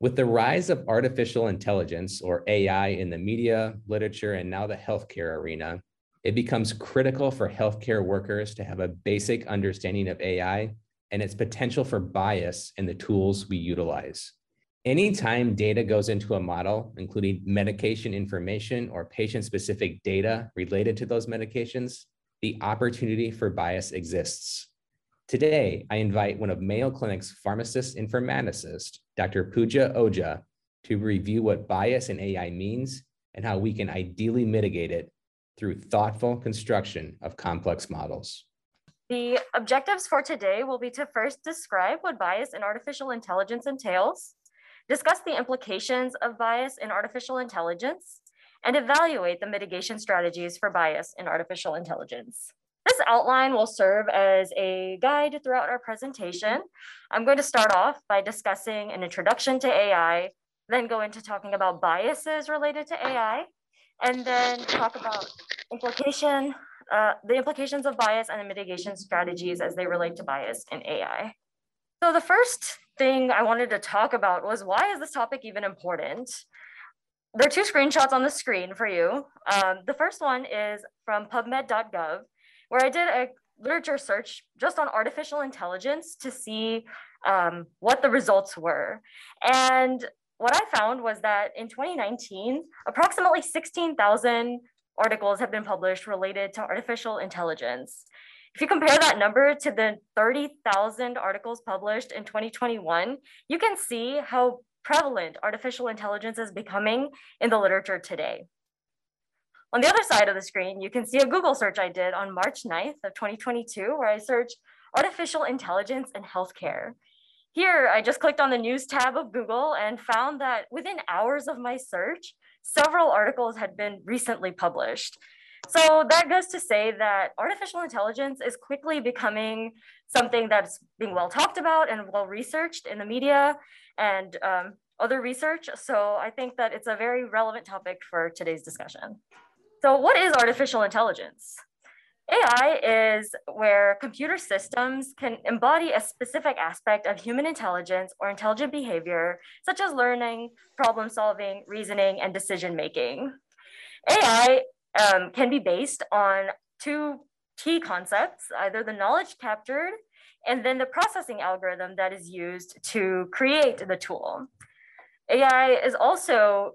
With the rise of artificial intelligence or AI in the media, literature, and now the healthcare arena, it becomes critical for healthcare workers to have a basic understanding of AI and its potential for bias in the tools we utilize. Anytime data goes into a model, including medication information or patient specific data related to those medications, the opportunity for bias exists. Today, I invite one of Mayo Clinic's pharmacist informaticists, Dr. Pooja Oja to review what bias in AI means and how we can ideally mitigate it through thoughtful construction of complex models. The objectives for today will be to first describe what bias in artificial intelligence entails, discuss the implications of bias in artificial intelligence, and evaluate the mitigation strategies for bias in artificial intelligence. This outline will serve as a guide throughout our presentation. I'm going to start off by discussing an introduction to AI, then go into talking about biases related to AI, and then talk about implication, uh, the implications of bias and the mitigation strategies as they relate to bias in AI. So the first thing I wanted to talk about was why is this topic even important? There are two screenshots on the screen for you. Um, the first one is from pubmed.gov where I did a literature search just on artificial intelligence to see um, what the results were. And what I found was that in 2019, approximately 16,000 articles have been published related to artificial intelligence. If you compare that number to the 30,000 articles published in 2021, you can see how prevalent artificial intelligence is becoming in the literature today. On the other side of the screen, you can see a Google search I did on March 9th of 2022, where I searched artificial intelligence and healthcare. Here, I just clicked on the news tab of Google and found that within hours of my search, several articles had been recently published. So that goes to say that artificial intelligence is quickly becoming something that's being well talked about and well researched in the media and um, other research. So I think that it's a very relevant topic for today's discussion. So what is artificial intelligence? AI is where computer systems can embody a specific aspect of human intelligence or intelligent behavior, such as learning, problem solving, reasoning, and decision making. AI um, can be based on two key concepts, either the knowledge captured and then the processing algorithm that is used to create the tool. AI is also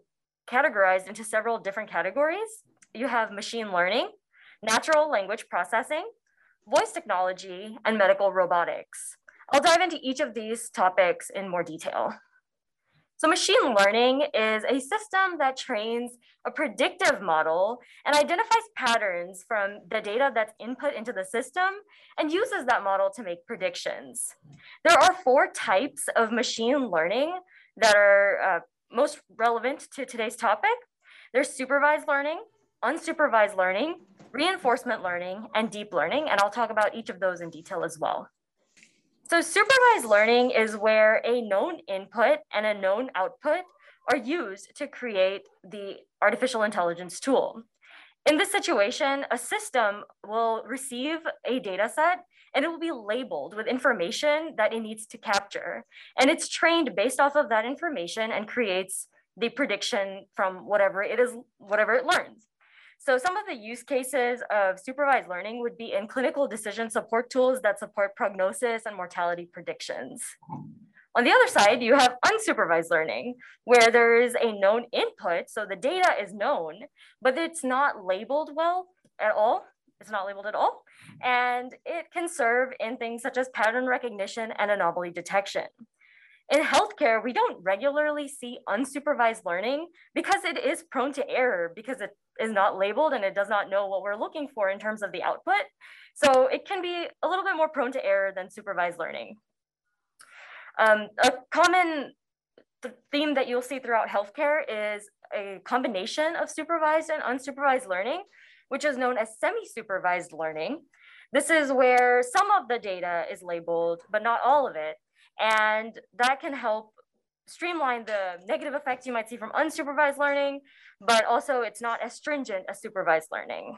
categorized into several different categories you have machine learning, natural language processing, voice technology, and medical robotics. I'll dive into each of these topics in more detail. So machine learning is a system that trains a predictive model and identifies patterns from the data that's input into the system and uses that model to make predictions. There are four types of machine learning that are uh, most relevant to today's topic. There's supervised learning, unsupervised learning, reinforcement learning, and deep learning. And I'll talk about each of those in detail as well. So supervised learning is where a known input and a known output are used to create the artificial intelligence tool. In this situation, a system will receive a data set and it will be labeled with information that it needs to capture. And it's trained based off of that information and creates the prediction from whatever it is, whatever it learns. So some of the use cases of supervised learning would be in clinical decision support tools that support prognosis and mortality predictions. On the other side, you have unsupervised learning, where there is a known input, so the data is known, but it's not labeled well at all. It's not labeled at all. And it can serve in things such as pattern recognition and anomaly detection. In healthcare, we don't regularly see unsupervised learning because it is prone to error because it is not labeled and it does not know what we're looking for in terms of the output. So it can be a little bit more prone to error than supervised learning. Um, a common the theme that you'll see throughout healthcare is a combination of supervised and unsupervised learning, which is known as semi-supervised learning. This is where some of the data is labeled, but not all of it. And that can help streamline the negative effects you might see from unsupervised learning, but also it's not as stringent as supervised learning.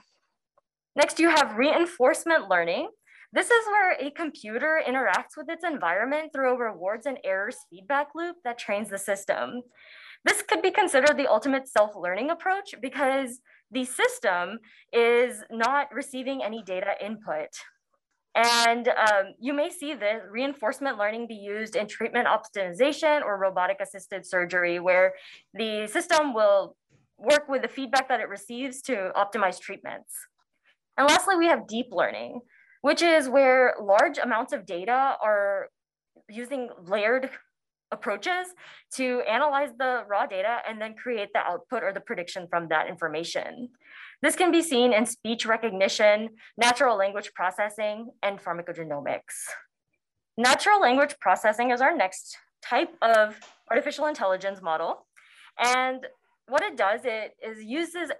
Next, you have reinforcement learning. This is where a computer interacts with its environment through a rewards and errors feedback loop that trains the system. This could be considered the ultimate self-learning approach because the system is not receiving any data input. And um, you may see the reinforcement learning be used in treatment optimization or robotic assisted surgery, where the system will work with the feedback that it receives to optimize treatments. And lastly, we have deep learning, which is where large amounts of data are using layered approaches to analyze the raw data and then create the output or the prediction from that information. This can be seen in speech recognition, natural language processing, and pharmacogenomics. Natural language processing is our next type of artificial intelligence model. And what it does, it is uses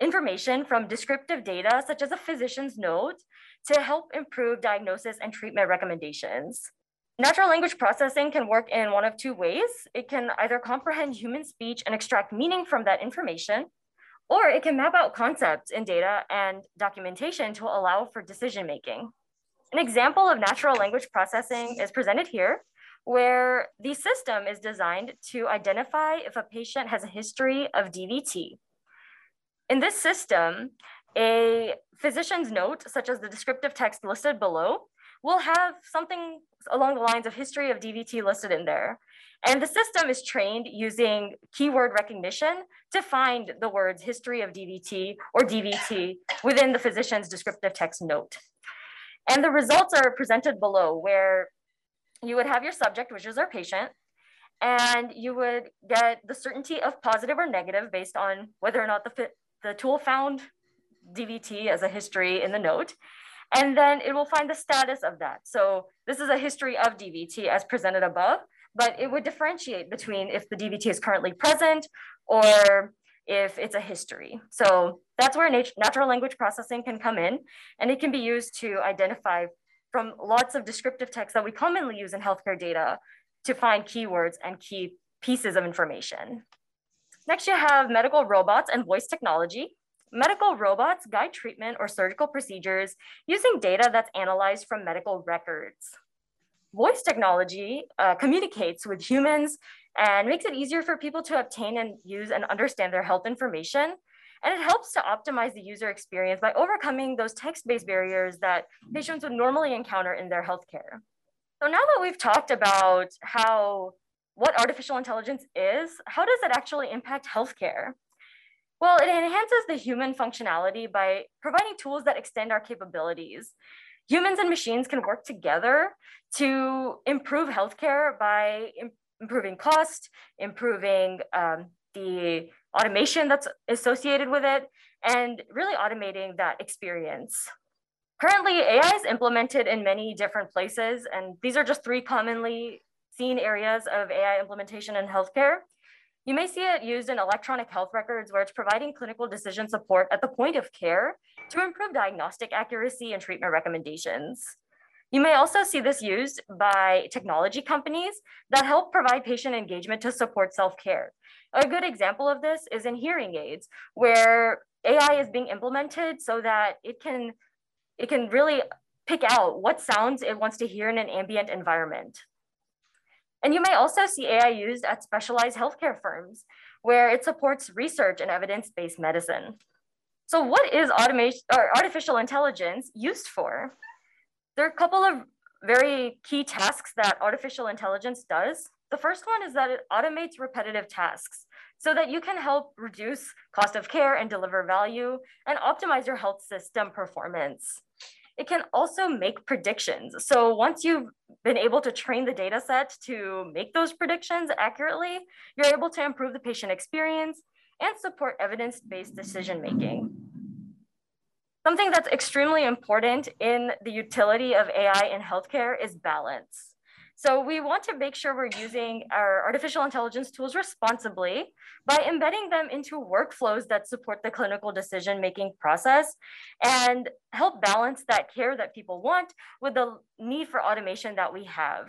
information from descriptive data, such as a physician's note, to help improve diagnosis and treatment recommendations. Natural language processing can work in one of two ways. It can either comprehend human speech and extract meaning from that information, or it can map out concepts in data and documentation to allow for decision making. An example of natural language processing is presented here, where the system is designed to identify if a patient has a history of DVT. In this system, a physician's note, such as the descriptive text listed below, will have something along the lines of history of DVT listed in there. And the system is trained using keyword recognition to find the words history of DVT or DVT within the physician's descriptive text note. And the results are presented below where you would have your subject, which is our patient, and you would get the certainty of positive or negative based on whether or not the, the tool found DVT as a history in the note. And then it will find the status of that. So this is a history of DVT as presented above, but it would differentiate between if the DVT is currently present or if it's a history. So that's where nat natural language processing can come in, and it can be used to identify from lots of descriptive text that we commonly use in healthcare data to find keywords and key pieces of information. Next, you have medical robots and voice technology. Medical robots guide treatment or surgical procedures using data that's analyzed from medical records. Voice technology uh, communicates with humans and makes it easier for people to obtain and use and understand their health information. And it helps to optimize the user experience by overcoming those text-based barriers that patients would normally encounter in their healthcare. So now that we've talked about how what artificial intelligence is, how does it actually impact healthcare? Well, it enhances the human functionality by providing tools that extend our capabilities. Humans and machines can work together to improve healthcare by improving cost, improving um, the automation that's associated with it, and really automating that experience. Currently, AI is implemented in many different places, and these are just three commonly seen areas of AI implementation in healthcare. You may see it used in electronic health records where it's providing clinical decision support at the point of care to improve diagnostic accuracy and treatment recommendations. You may also see this used by technology companies that help provide patient engagement to support self-care. A good example of this is in hearing aids, where AI is being implemented so that it can, it can really pick out what sounds it wants to hear in an ambient environment. And you may also see AI used at specialized healthcare firms where it supports research and evidence-based medicine. So what is automation or artificial intelligence used for? There are a couple of very key tasks that artificial intelligence does. The first one is that it automates repetitive tasks so that you can help reduce cost of care and deliver value and optimize your health system performance. It can also make predictions. So once you've been able to train the data set to make those predictions accurately, you're able to improve the patient experience and support evidence-based decision-making. Something that's extremely important in the utility of AI in healthcare is balance. So we want to make sure we're using our artificial intelligence tools responsibly by embedding them into workflows that support the clinical decision-making process and help balance that care that people want with the need for automation that we have.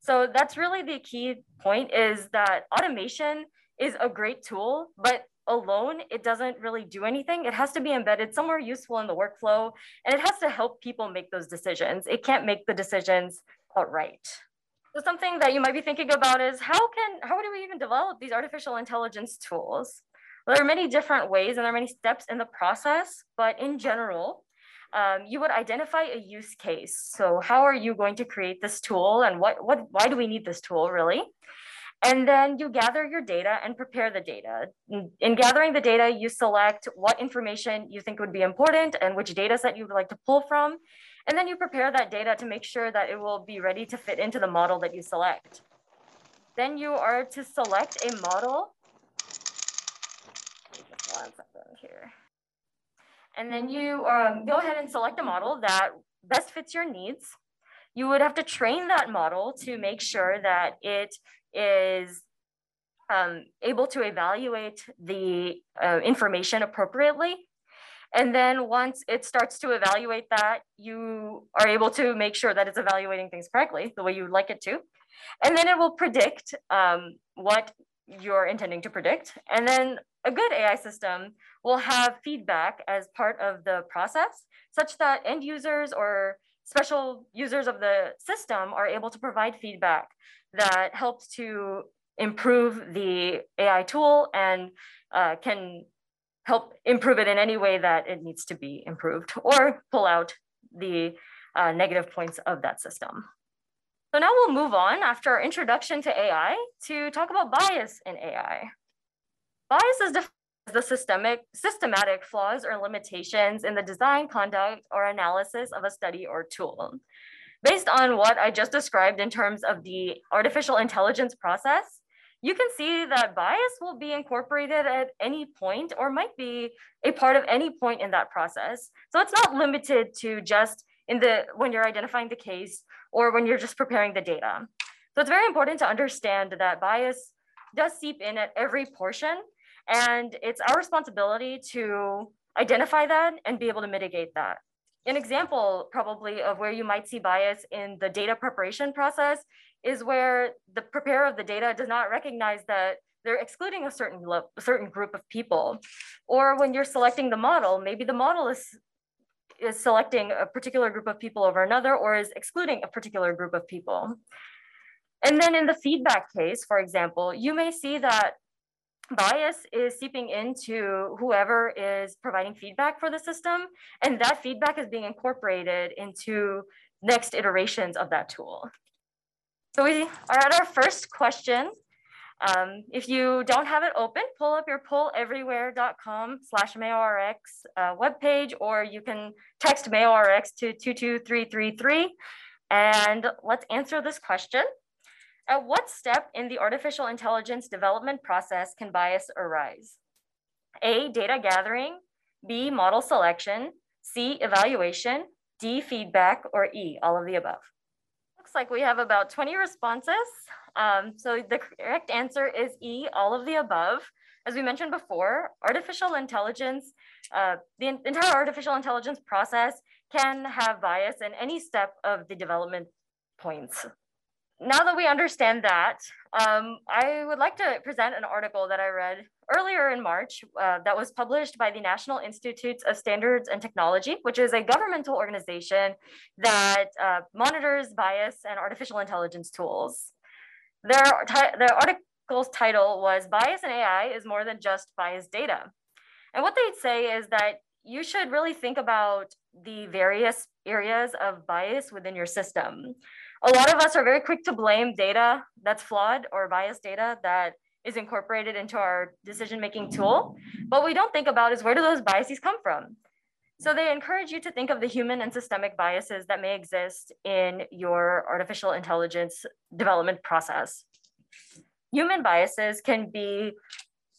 So that's really the key point is that automation is a great tool, but alone, it doesn't really do anything. It has to be embedded somewhere useful in the workflow, and it has to help people make those decisions. It can't make the decisions outright. So something that you might be thinking about is how can how do we even develop these artificial intelligence tools? Well, there are many different ways and there are many steps in the process, but in general, um, you would identify a use case. So how are you going to create this tool and what, what why do we need this tool really? And then you gather your data and prepare the data. In, in, gathering the data, you select what information you think would be important and which data set you would like to pull from. And then you prepare that data to make sure that it will be ready to fit into the model that you select. Then you are to select a model. Here. And then you um, go ahead and select a model that best fits your needs. You would have to train that model to make sure that it is um, able to evaluate the uh, information appropriately and then once it starts to evaluate that, you are able to make sure that it's evaluating things correctly, the way you would like it to. And then it will predict um, what you're intending to predict. And then a good AI system will have feedback as part of the process, such that end users or special users of the system are able to provide feedback that helps to improve the AI tool and uh, can help improve it in any way that it needs to be improved or pull out the uh, negative points of that system. So now we'll move on after our introduction to AI to talk about bias in AI. Bias is defined the systemic, systematic flaws or limitations in the design, conduct, or analysis of a study or tool. Based on what I just described in terms of the artificial intelligence process, you can see that bias will be incorporated at any point or might be a part of any point in that process. So it's not limited to just in the when you're identifying the case or when you're just preparing the data. So it's very important to understand that bias does seep in at every portion and it's our responsibility to identify that and be able to mitigate that. An example probably of where you might see bias in the data preparation process is where the preparer of the data does not recognize that they're excluding a certain a certain group of people. Or when you're selecting the model, maybe the model is is selecting a particular group of people over another or is excluding a particular group of people. And then in the feedback case, for example, you may see that bias is seeping into whoever is providing feedback for the system, and that feedback is being incorporated into next iterations of that tool. So we are at our first question. Um, if you don't have it open, pull up your polleverywhere.com slash MayoRx uh, webpage, or you can text MayoRx to 22333. And let's answer this question. At what step in the artificial intelligence development process can bias arise? A, data gathering, B, model selection, C, evaluation, D, feedback, or E, all of the above looks like we have about 20 responses. Um, so the correct answer is E, all of the above. As we mentioned before, artificial intelligence, uh, the entire artificial intelligence process can have bias in any step of the development points now that we understand that, um, I would like to present an article that I read earlier in March uh, that was published by the National Institutes of Standards and Technology, which is a governmental organization that uh, monitors bias and artificial intelligence tools. Their, their article's title was Bias in AI is more than just bias data. And what they'd say is that you should really think about the various areas of bias within your system a lot of us are very quick to blame data that's flawed or biased data that is incorporated into our decision-making tool. But what we don't think about is where do those biases come from? So they encourage you to think of the human and systemic biases that may exist in your artificial intelligence development process. Human biases can be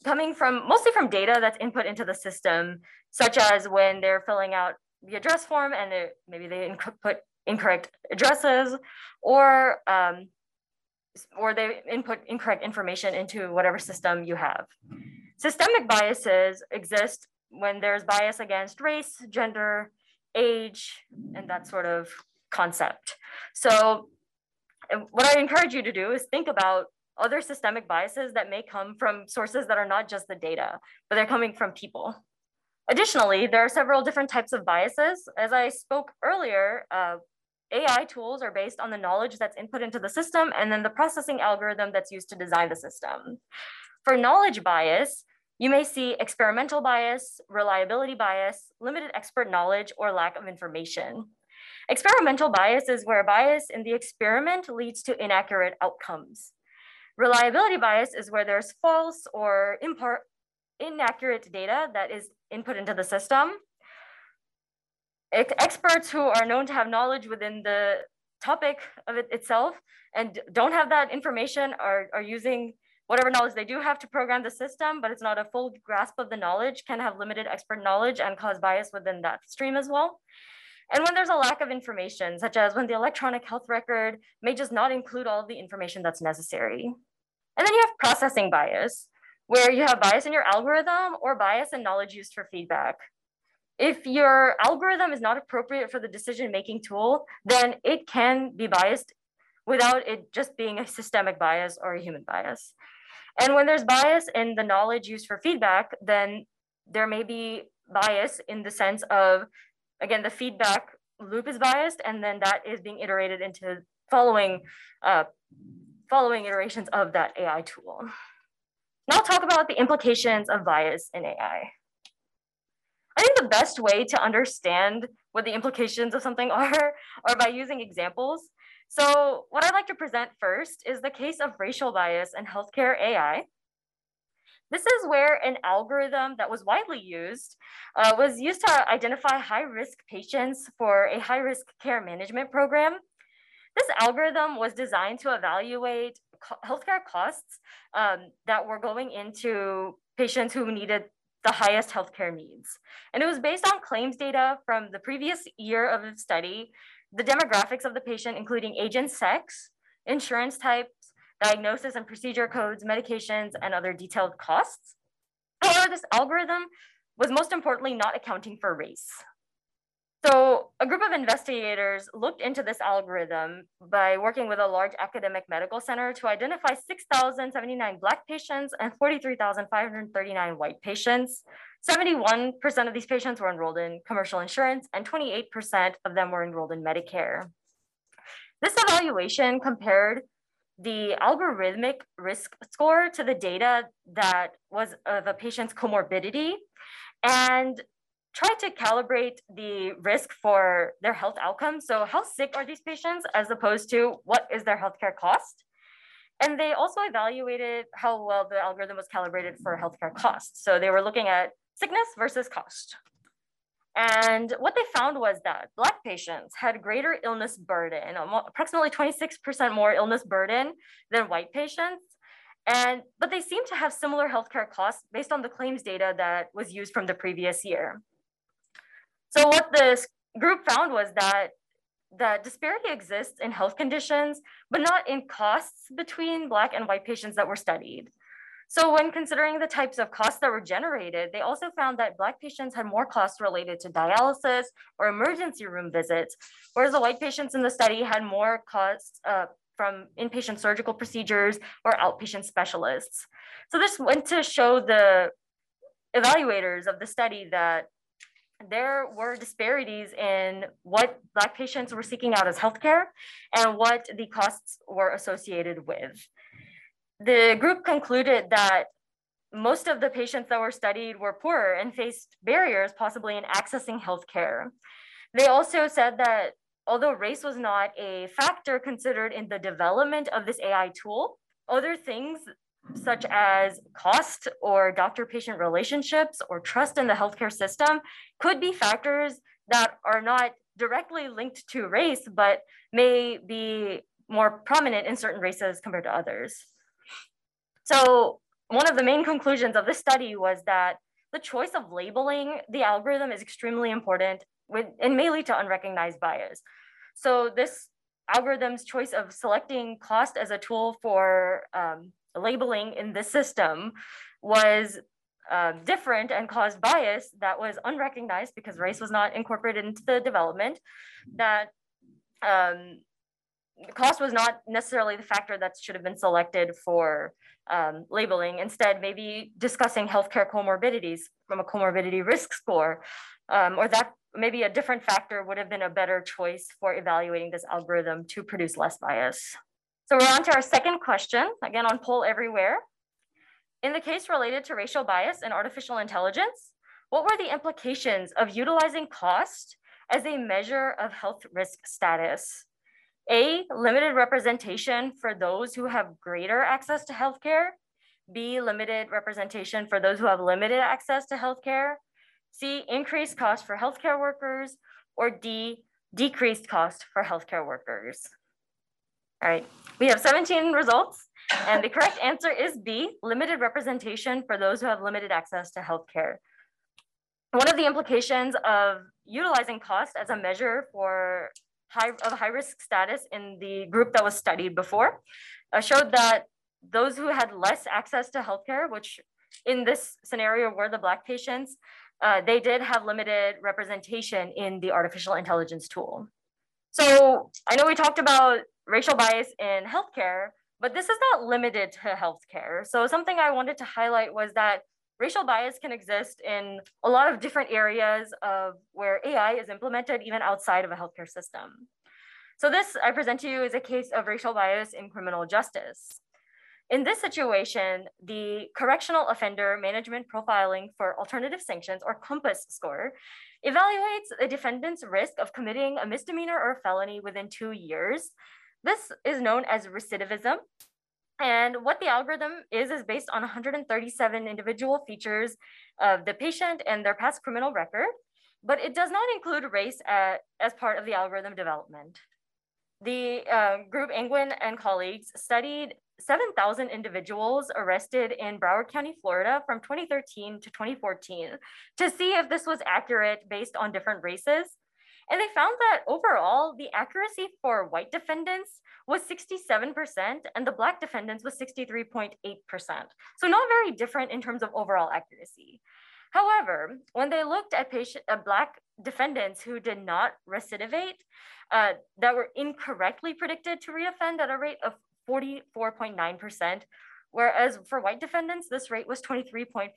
coming from mostly from data that's input into the system, such as when they're filling out the address form and maybe they input incorrect addresses, or um, or they input incorrect information into whatever system you have. Systemic biases exist when there's bias against race, gender, age, and that sort of concept. So what I encourage you to do is think about other systemic biases that may come from sources that are not just the data, but they're coming from people. Additionally, there are several different types of biases. As I spoke earlier, uh, AI tools are based on the knowledge that's input into the system and then the processing algorithm that's used to design the system. For knowledge bias, you may see experimental bias, reliability bias, limited expert knowledge, or lack of information. Experimental bias is where bias in the experiment leads to inaccurate outcomes. Reliability bias is where there's false or inaccurate data that is input into the system. Experts who are known to have knowledge within the topic of it itself and don't have that information are, are using whatever knowledge they do have to program the system, but it's not a full grasp of the knowledge, can have limited expert knowledge and cause bias within that stream as well. And when there's a lack of information, such as when the electronic health record may just not include all of the information that's necessary. And then you have processing bias, where you have bias in your algorithm or bias in knowledge used for feedback. If your algorithm is not appropriate for the decision-making tool, then it can be biased without it just being a systemic bias or a human bias. And when there's bias in the knowledge used for feedback, then there may be bias in the sense of again, the feedback loop is biased, and then that is being iterated into following, uh, following iterations of that AI tool. Now I'll talk about the implications of bias in AI. I think the best way to understand what the implications of something are are by using examples. So what I'd like to present first is the case of racial bias in healthcare AI. This is where an algorithm that was widely used uh, was used to identify high-risk patients for a high-risk care management program. This algorithm was designed to evaluate co healthcare costs um, that were going into patients who needed the highest healthcare needs. And it was based on claims data from the previous year of the study, the demographics of the patient, including age and sex, insurance types, diagnosis and procedure codes, medications, and other detailed costs. However, this algorithm was most importantly not accounting for race. So a group of investigators looked into this algorithm by working with a large academic medical center to identify 6,079 Black patients and 43,539 white patients. 71% of these patients were enrolled in commercial insurance and 28% of them were enrolled in Medicare. This evaluation compared the algorithmic risk score to the data that was of a patient's comorbidity and try to calibrate the risk for their health outcomes. So how sick are these patients as opposed to what is their healthcare cost? And they also evaluated how well the algorithm was calibrated for healthcare costs. So they were looking at sickness versus cost. And what they found was that Black patients had greater illness burden, approximately 26% more illness burden than white patients. And, but they seem to have similar healthcare costs based on the claims data that was used from the previous year. So what this group found was that that disparity exists in health conditions, but not in costs between Black and white patients that were studied. So when considering the types of costs that were generated, they also found that Black patients had more costs related to dialysis or emergency room visits, whereas the white patients in the study had more costs uh, from inpatient surgical procedures or outpatient specialists. So this went to show the evaluators of the study that there were disparities in what Black patients were seeking out as healthcare and what the costs were associated with the group concluded that most of the patients that were studied were poor and faced barriers possibly in accessing healthcare. They also said that although race was not a factor considered in the development of this AI tool, other things such as cost or doctor-patient relationships or trust in the healthcare system could be factors that are not directly linked to race, but may be more prominent in certain races compared to others. So one of the main conclusions of this study was that the choice of labeling the algorithm is extremely important with, and may lead to unrecognized bias. So this algorithm's choice of selecting cost as a tool for um, labeling in the system was uh, different and caused bias that was unrecognized because race was not incorporated into the development, that um, cost was not necessarily the factor that should have been selected for um, labeling. Instead, maybe discussing healthcare comorbidities from a comorbidity risk score, um, or that maybe a different factor would have been a better choice for evaluating this algorithm to produce less bias. So we're on to our second question, again on Poll Everywhere. In the case related to racial bias and artificial intelligence, what were the implications of utilizing cost as a measure of health risk status? A, limited representation for those who have greater access to healthcare. B, limited representation for those who have limited access to healthcare. C, increased cost for healthcare workers. Or D, decreased cost for healthcare workers. All right, we have 17 results. And the correct answer is B, limited representation for those who have limited access to healthcare. One of the implications of utilizing cost as a measure for high, of high risk status in the group that was studied before uh, showed that those who had less access to healthcare, which in this scenario were the Black patients, uh, they did have limited representation in the artificial intelligence tool. So I know we talked about racial bias in healthcare, but this is not limited to healthcare. So something I wanted to highlight was that racial bias can exist in a lot of different areas of where AI is implemented even outside of a healthcare system. So this I present to you is a case of racial bias in criminal justice. In this situation, the Correctional Offender Management Profiling for Alternative Sanctions, or COMPAS score, evaluates a defendant's risk of committing a misdemeanor or a felony within two years this is known as recidivism. And what the algorithm is, is based on 137 individual features of the patient and their past criminal record, but it does not include race at, as part of the algorithm development. The uh, group Angwin and colleagues studied 7,000 individuals arrested in Broward County, Florida from 2013 to 2014 to see if this was accurate based on different races and they found that overall, the accuracy for white defendants was 67% and the black defendants was 63.8%. So not very different in terms of overall accuracy. However, when they looked at patient, uh, black defendants who did not recidivate, uh, that were incorrectly predicted to reoffend at a rate of 44.9%, whereas for white defendants, this rate was 23.5%.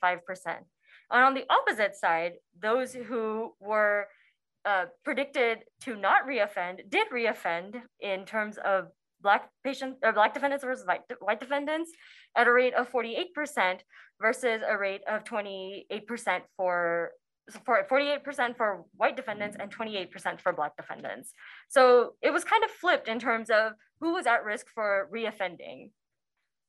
And on the opposite side, those who were uh, predicted to not reoffend did reoffend in terms of black patients or black defendants versus white, white defendants at a rate of 48% versus a rate of 28% for for 48% for white defendants and 28% for black defendants. So it was kind of flipped in terms of who was at risk for reoffending.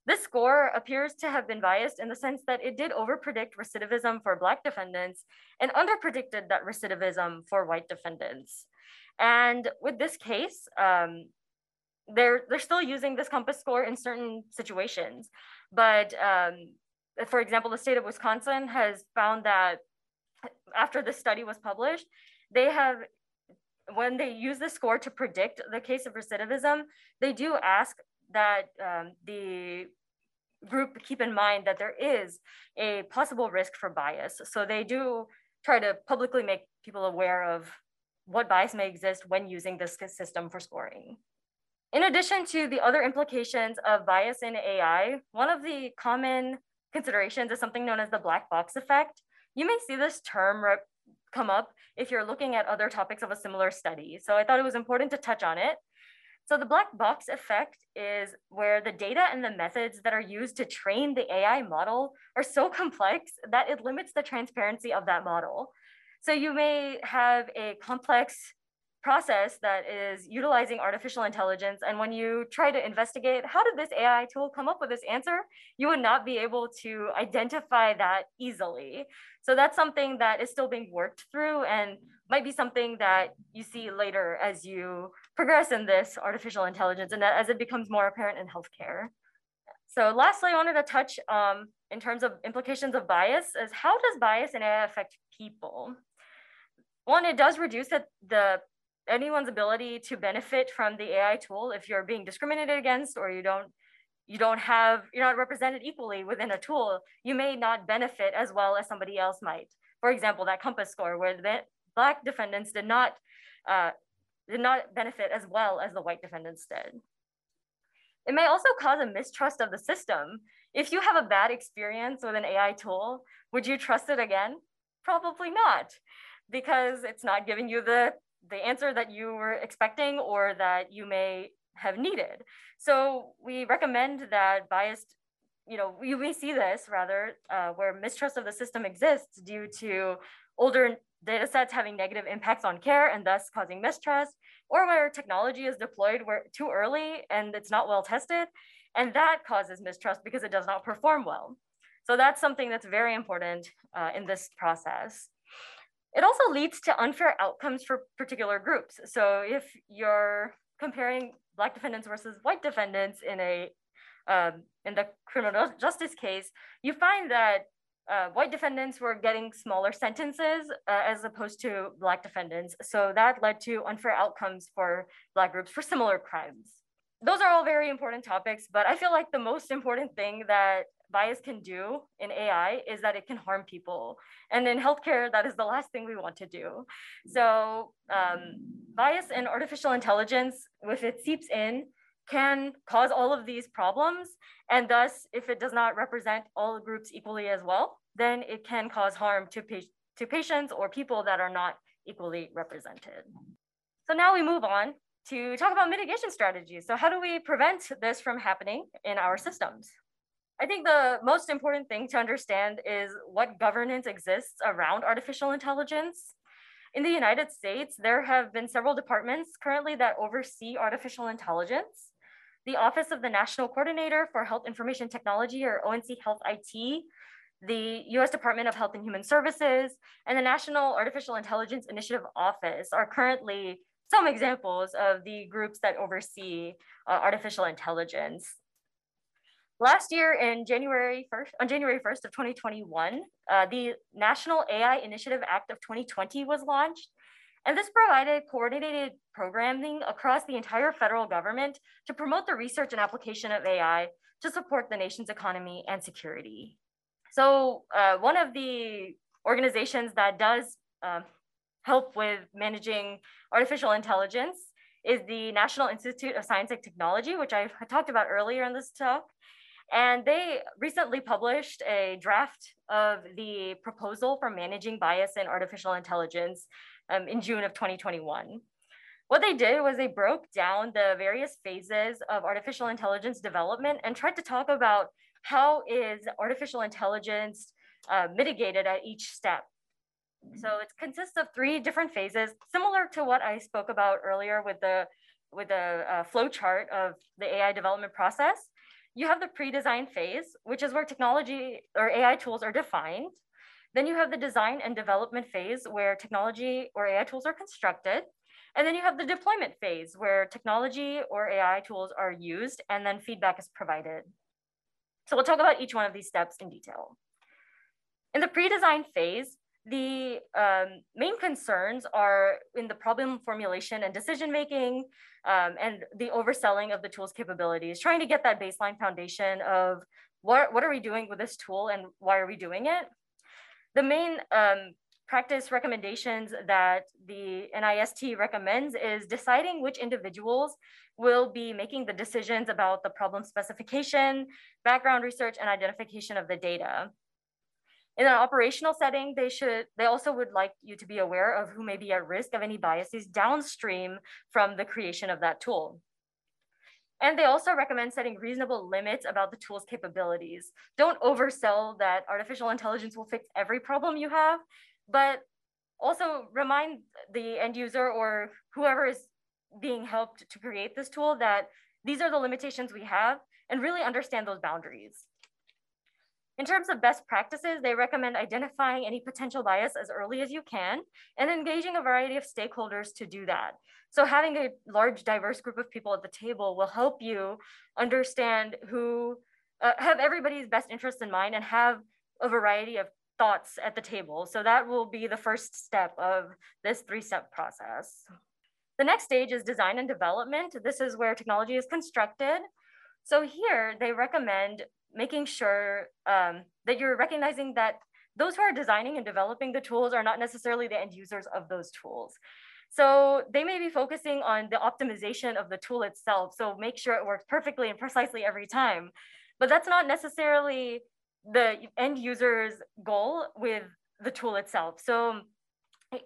This score appears to have been biased in the sense that it did overpredict recidivism for Black defendants and underpredicted that recidivism for white defendants. And with this case, um, they're, they're still using this COMPAS score in certain situations. But um, for example, the state of Wisconsin has found that after the study was published, they have when they use the score to predict the case of recidivism, they do ask that um, the group keep in mind that there is a possible risk for bias. So they do try to publicly make people aware of what bias may exist when using this system for scoring. In addition to the other implications of bias in AI, one of the common considerations is something known as the black box effect. You may see this term come up if you're looking at other topics of a similar study. So I thought it was important to touch on it. So the black box effect is where the data and the methods that are used to train the AI model are so complex that it limits the transparency of that model. So you may have a complex process that is utilizing artificial intelligence. And when you try to investigate, how did this AI tool come up with this answer? You would not be able to identify that easily. So that's something that is still being worked through and might be something that you see later as you progress in this artificial intelligence and as it becomes more apparent in healthcare. So lastly, I wanted to touch um, in terms of implications of bias is how does bias in AI affect people? One, it does reduce the, the anyone's ability to benefit from the AI tool if you're being discriminated against or you don't you don't have you're not represented equally within a tool you may not benefit as well as somebody else might for example that COMPAS score where the black defendants did not uh, did not benefit as well as the white defendants did. It may also cause a mistrust of the system. If you have a bad experience with an ai tool would you trust it again? Probably not because it's not giving you the the answer that you were expecting or that you may have needed. So we recommend that biased, you know, we, we see this rather uh, where mistrust of the system exists due to older data sets having negative impacts on care and thus causing mistrust, or where technology is deployed where too early and it's not well tested, and that causes mistrust because it does not perform well. So that's something that's very important uh, in this process. It also leads to unfair outcomes for particular groups. So if you're comparing black defendants versus white defendants in a um, in the criminal justice case, you find that uh, white defendants were getting smaller sentences uh, as opposed to black defendants. So that led to unfair outcomes for black groups for similar crimes. Those are all very important topics, but I feel like the most important thing that bias can do in AI is that it can harm people. And in healthcare, that is the last thing we want to do. So um, bias in artificial intelligence, if it seeps in, can cause all of these problems. And thus, if it does not represent all groups equally as well, then it can cause harm to, pa to patients or people that are not equally represented. So now we move on to talk about mitigation strategies. So how do we prevent this from happening in our systems? I think the most important thing to understand is what governance exists around artificial intelligence. In the United States, there have been several departments currently that oversee artificial intelligence. The Office of the National Coordinator for Health Information Technology, or ONC Health IT, the US Department of Health and Human Services, and the National Artificial Intelligence Initiative Office are currently some examples of the groups that oversee uh, artificial intelligence. Last year in January 1st, on January 1st of 2021, uh, the National AI Initiative Act of 2020 was launched. And this provided coordinated programming across the entire federal government to promote the research and application of AI to support the nation's economy and security. So uh, one of the organizations that does uh, help with managing artificial intelligence is the National Institute of Science and Technology, which I talked about earlier in this talk. And they recently published a draft of the proposal for managing bias in artificial intelligence um, in June of 2021. What they did was they broke down the various phases of artificial intelligence development and tried to talk about how is artificial intelligence uh, mitigated at each step. So it consists of three different phases, similar to what I spoke about earlier with the with the uh, flow chart of the AI development process you have the pre-design phase, which is where technology or AI tools are defined. Then you have the design and development phase where technology or AI tools are constructed. And then you have the deployment phase where technology or AI tools are used and then feedback is provided. So we'll talk about each one of these steps in detail. In the pre-design phase, the um, main concerns are in the problem formulation and decision making um, and the overselling of the tool's capabilities, trying to get that baseline foundation of what, what are we doing with this tool and why are we doing it? The main um, practice recommendations that the NIST recommends is deciding which individuals will be making the decisions about the problem specification, background research, and identification of the data. In an operational setting, they should they also would like you to be aware of who may be at risk of any biases downstream from the creation of that tool. And they also recommend setting reasonable limits about the tool's capabilities. Don't oversell that artificial intelligence will fix every problem you have, but also remind the end user or whoever is being helped to create this tool that these are the limitations we have and really understand those boundaries. In terms of best practices, they recommend identifying any potential bias as early as you can and engaging a variety of stakeholders to do that. So having a large diverse group of people at the table will help you understand who, uh, have everybody's best interest in mind and have a variety of thoughts at the table. So that will be the first step of this three-step process. The next stage is design and development. This is where technology is constructed. So here they recommend making sure um, that you're recognizing that those who are designing and developing the tools are not necessarily the end users of those tools. So they may be focusing on the optimization of the tool itself. So make sure it works perfectly and precisely every time. But that's not necessarily the end user's goal with the tool itself. So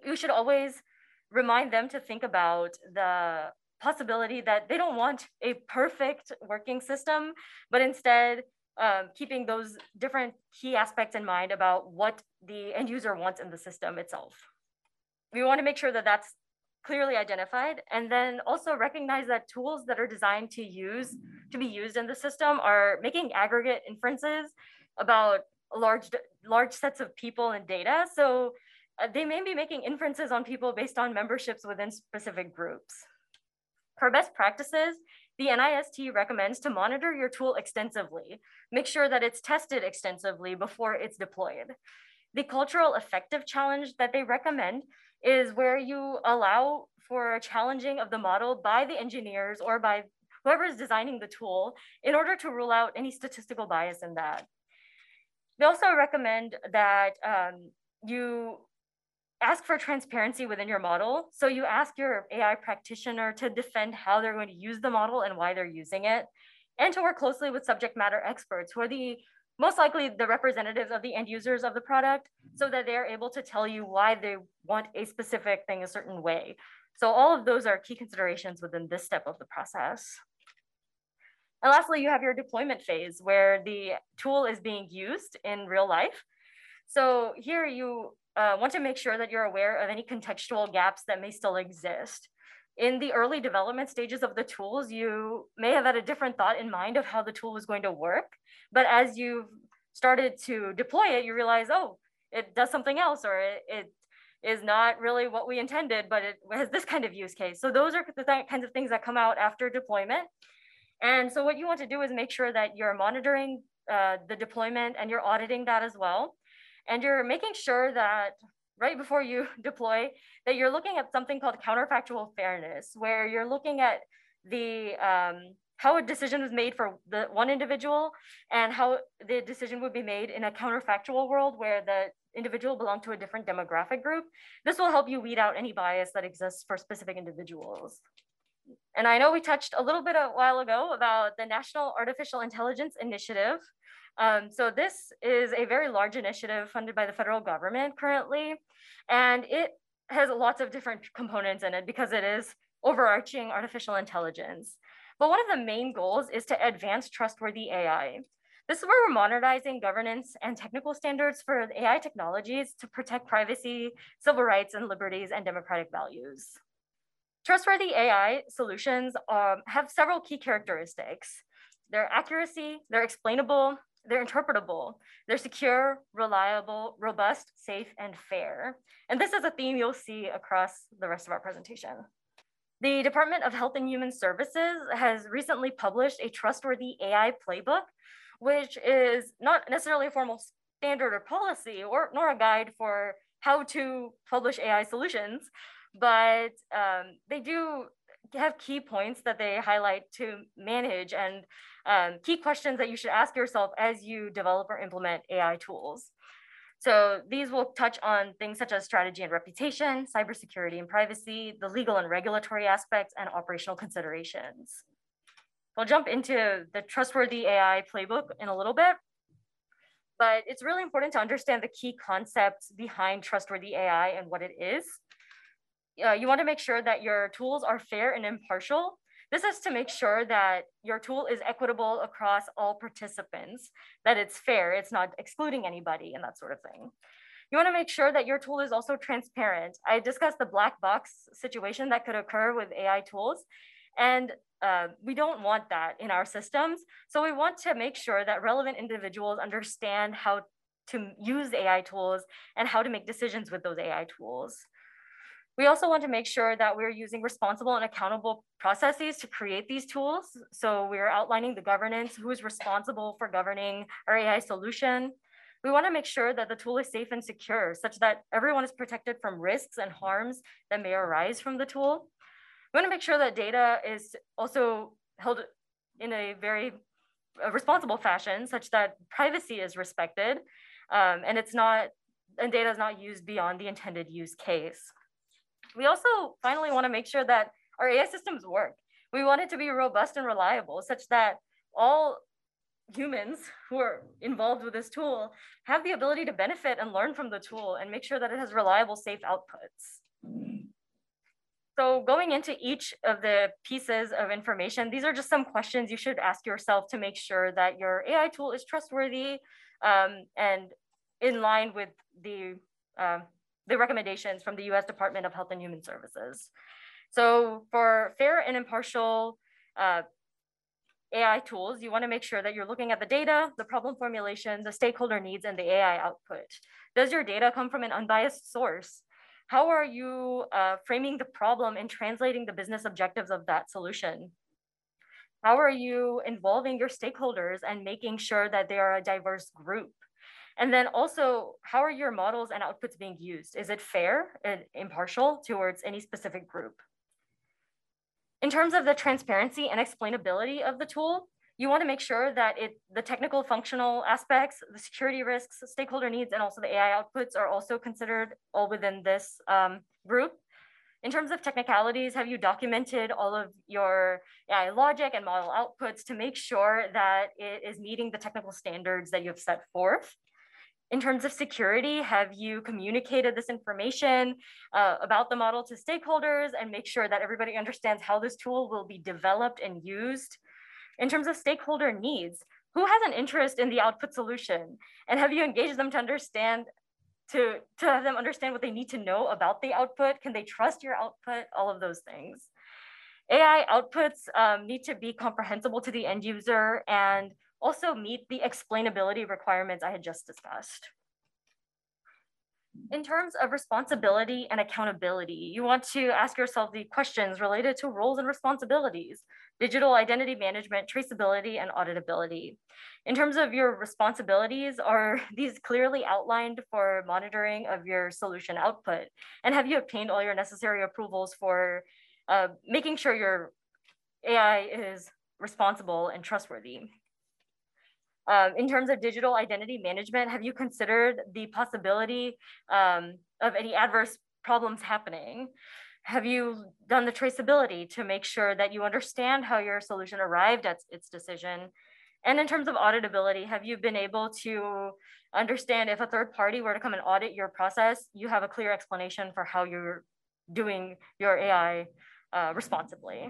you should always remind them to think about the possibility that they don't want a perfect working system, but instead um, keeping those different key aspects in mind about what the end user wants in the system itself. We want to make sure that that's clearly identified and then also recognize that tools that are designed to use to be used in the system are making aggregate inferences about large large sets of people and data so uh, they may be making inferences on people based on memberships within specific groups for best practices the NIST recommends to monitor your tool extensively make sure that it's tested extensively before it's deployed the cultural effective challenge that they recommend is where you allow for a challenging of the model by the engineers or by whoever is designing the tool in order to rule out any statistical bias in that. They also recommend that um, you ask for transparency within your model. So you ask your AI practitioner to defend how they're going to use the model and why they're using it, and to work closely with subject matter experts who are the most likely the representatives of the end users of the product so that they're able to tell you why they want a specific thing a certain way. So all of those are key considerations within this step of the process. And lastly, you have your deployment phase where the tool is being used in real life. So here you uh, want to make sure that you're aware of any contextual gaps that may still exist. In the early development stages of the tools, you may have had a different thought in mind of how the tool was going to work. But as you've started to deploy it, you realize, oh, it does something else, or it, it is not really what we intended, but it has this kind of use case. So those are the th kinds of things that come out after deployment. And so what you want to do is make sure that you're monitoring uh, the deployment and you're auditing that as well. And you're making sure that right before you deploy, that you're looking at something called counterfactual fairness, where you're looking at the um, how a decision was made for the one individual and how the decision would be made in a counterfactual world where the individual belonged to a different demographic group. This will help you weed out any bias that exists for specific individuals. And I know we touched a little bit a while ago about the National Artificial Intelligence Initiative. Um, so this is a very large initiative funded by the federal government currently, and it has lots of different components in it because it is overarching artificial intelligence. But one of the main goals is to advance trustworthy AI. This is where we're modernizing governance and technical standards for AI technologies to protect privacy, civil rights and liberties and democratic values. Trustworthy AI solutions um, have several key characteristics. Their accuracy, they're explainable, they're interpretable, they're secure, reliable, robust, safe, and fair. And this is a theme you'll see across the rest of our presentation. The Department of Health and Human Services has recently published a trustworthy AI playbook, which is not necessarily a formal standard or policy or nor a guide for how to publish AI solutions, but um, they do have key points that they highlight to manage and um, key questions that you should ask yourself as you develop or implement AI tools. So these will touch on things such as strategy and reputation, cybersecurity and privacy, the legal and regulatory aspects, and operational considerations. We'll jump into the trustworthy AI playbook in a little bit, but it's really important to understand the key concepts behind trustworthy AI and what it is. Uh, you want to make sure that your tools are fair and impartial this is to make sure that your tool is equitable across all participants, that it's fair, it's not excluding anybody and that sort of thing. You wanna make sure that your tool is also transparent. I discussed the black box situation that could occur with AI tools. And uh, we don't want that in our systems. So we want to make sure that relevant individuals understand how to use AI tools and how to make decisions with those AI tools. We also want to make sure that we're using responsible and accountable processes to create these tools. So we're outlining the governance, who is responsible for governing our AI solution. We want to make sure that the tool is safe and secure such that everyone is protected from risks and harms that may arise from the tool. We want to make sure that data is also held in a very uh, responsible fashion such that privacy is respected um, and it's not, and data is not used beyond the intended use case. We also finally want to make sure that our AI systems work. We want it to be robust and reliable such that all humans who are involved with this tool have the ability to benefit and learn from the tool and make sure that it has reliable, safe outputs. So going into each of the pieces of information, these are just some questions you should ask yourself to make sure that your AI tool is trustworthy um, and in line with the, uh, the recommendations from the US Department of Health and Human Services. So for fair and impartial uh, AI tools, you want to make sure that you're looking at the data, the problem formulation, the stakeholder needs, and the AI output. Does your data come from an unbiased source? How are you uh, framing the problem and translating the business objectives of that solution? How are you involving your stakeholders and making sure that they are a diverse group? And then also, how are your models and outputs being used? Is it fair and impartial towards any specific group? In terms of the transparency and explainability of the tool, you want to make sure that it, the technical functional aspects, the security risks, stakeholder needs, and also the AI outputs are also considered all within this um, group. In terms of technicalities, have you documented all of your AI logic and model outputs to make sure that it is meeting the technical standards that you have set forth? In terms of security, have you communicated this information uh, about the model to stakeholders and make sure that everybody understands how this tool will be developed and used? In terms of stakeholder needs, who has an interest in the output solution? And have you engaged them to understand, to, to have them understand what they need to know about the output? Can they trust your output? All of those things. AI outputs um, need to be comprehensible to the end user and also meet the explainability requirements I had just discussed. In terms of responsibility and accountability, you want to ask yourself the questions related to roles and responsibilities, digital identity management, traceability, and auditability. In terms of your responsibilities, are these clearly outlined for monitoring of your solution output? And have you obtained all your necessary approvals for uh, making sure your AI is responsible and trustworthy? Um, in terms of digital identity management, have you considered the possibility um, of any adverse problems happening? Have you done the traceability to make sure that you understand how your solution arrived at its decision? And in terms of auditability, have you been able to understand if a third party were to come and audit your process, you have a clear explanation for how you're doing your AI uh, responsibly?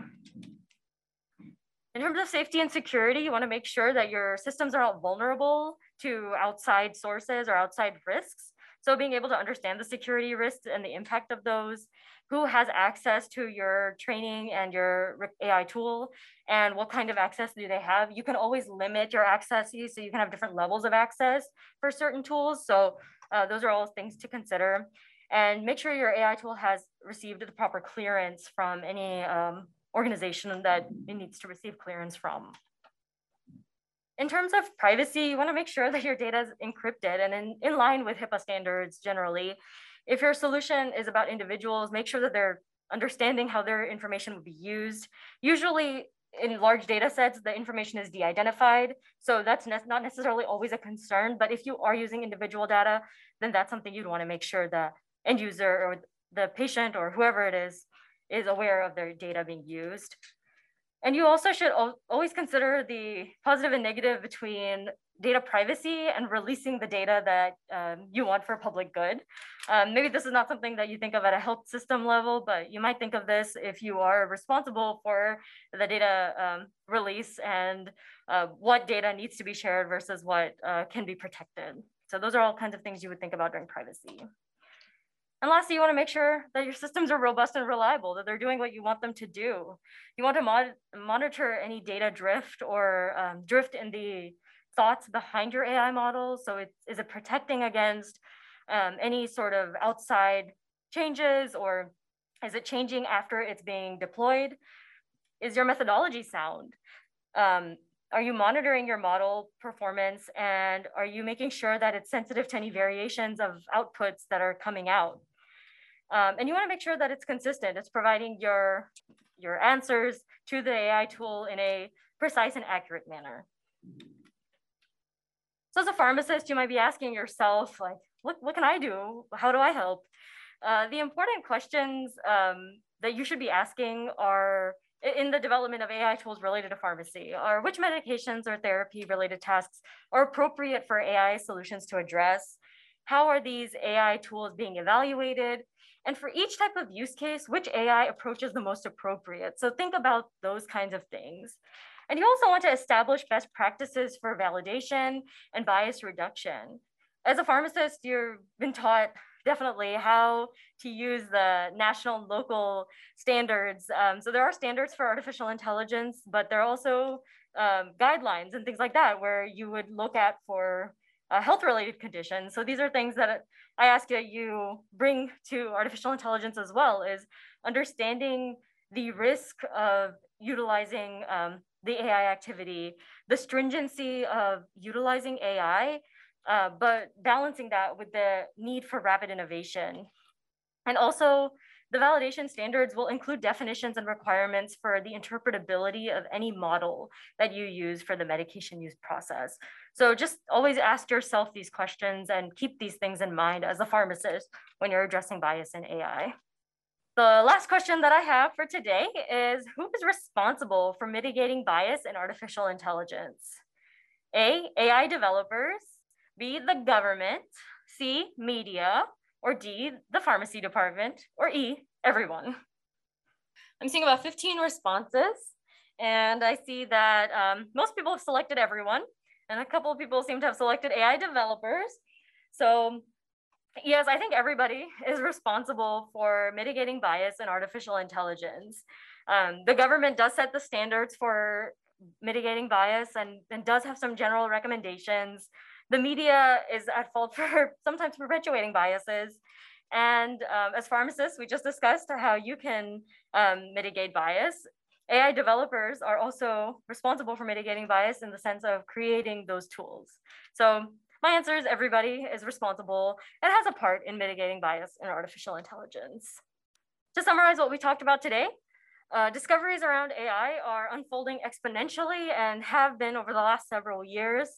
In terms of safety and security, you want to make sure that your systems are not vulnerable to outside sources or outside risks. So being able to understand the security risks and the impact of those, who has access to your training and your AI tool, and what kind of access do they have? You can always limit your access, so you can have different levels of access for certain tools. So uh, those are all things to consider. And make sure your AI tool has received the proper clearance from any um, organization that it needs to receive clearance from. In terms of privacy, you wanna make sure that your data is encrypted and in, in line with HIPAA standards generally. If your solution is about individuals, make sure that they're understanding how their information will be used. Usually in large data sets, the information is de-identified. So that's ne not necessarily always a concern, but if you are using individual data, then that's something you'd wanna make sure the end user or the patient or whoever it is is aware of their data being used. And you also should always consider the positive and negative between data privacy and releasing the data that um, you want for public good. Um, maybe this is not something that you think of at a health system level, but you might think of this if you are responsible for the data um, release and uh, what data needs to be shared versus what uh, can be protected. So those are all kinds of things you would think about during privacy. And lastly, you want to make sure that your systems are robust and reliable, that they're doing what you want them to do. You want to mod monitor any data drift or um, drift in the thoughts behind your AI model. So it, is it protecting against um, any sort of outside changes or is it changing after it's being deployed? Is your methodology sound? Um, are you monitoring your model performance and are you making sure that it's sensitive to any variations of outputs that are coming out? Um, and you want to make sure that it's consistent. It's providing your, your answers to the AI tool in a precise and accurate manner. So as a pharmacist, you might be asking yourself, like, what, what can I do? How do I help? Uh, the important questions um, that you should be asking are in the development of AI tools related to pharmacy are which medications or therapy related tasks are appropriate for AI solutions to address? How are these AI tools being evaluated? And for each type of use case, which AI approach is the most appropriate? So think about those kinds of things. And you also want to establish best practices for validation and bias reduction. As a pharmacist, you've been taught definitely how to use the national and local standards. Um, so there are standards for artificial intelligence, but there are also um, guidelines and things like that where you would look at for uh, health related conditions. So these are things that I ask that you bring to artificial intelligence as well is understanding the risk of utilizing um, the AI activity, the stringency of utilizing AI, uh, but balancing that with the need for rapid innovation. And also the validation standards will include definitions and requirements for the interpretability of any model that you use for the medication use process. So just always ask yourself these questions and keep these things in mind as a pharmacist when you're addressing bias in AI. The last question that I have for today is who is responsible for mitigating bias in artificial intelligence? A, AI developers, B, the government, C, media, or D, the pharmacy department, or E, everyone. I'm seeing about 15 responses, and I see that um, most people have selected everyone, and a couple of people seem to have selected AI developers. So yes, I think everybody is responsible for mitigating bias in artificial intelligence. Um, the government does set the standards for mitigating bias and, and does have some general recommendations the media is at fault for sometimes perpetuating biases. And um, as pharmacists, we just discussed how you can um, mitigate bias. AI developers are also responsible for mitigating bias in the sense of creating those tools. So my answer is everybody is responsible and has a part in mitigating bias in artificial intelligence. To summarize what we talked about today, uh, discoveries around AI are unfolding exponentially and have been over the last several years.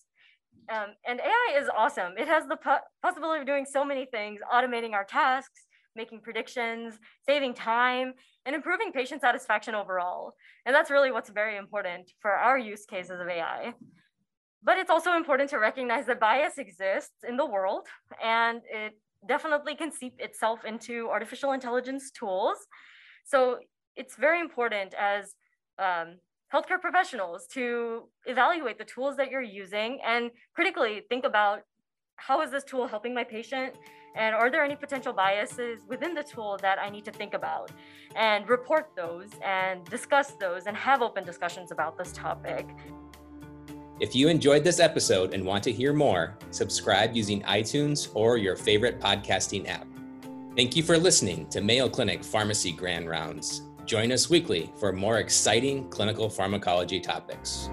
Um, and AI is awesome. It has the po possibility of doing so many things, automating our tasks, making predictions, saving time, and improving patient satisfaction overall. And that's really what's very important for our use cases of AI. But it's also important to recognize that bias exists in the world and it definitely can seep itself into artificial intelligence tools. So it's very important as um, healthcare professionals to evaluate the tools that you're using and critically think about how is this tool helping my patient and are there any potential biases within the tool that I need to think about and report those and discuss those and have open discussions about this topic. If you enjoyed this episode and want to hear more, subscribe using iTunes or your favorite podcasting app. Thank you for listening to Mayo Clinic Pharmacy Grand Rounds. Join us weekly for more exciting clinical pharmacology topics.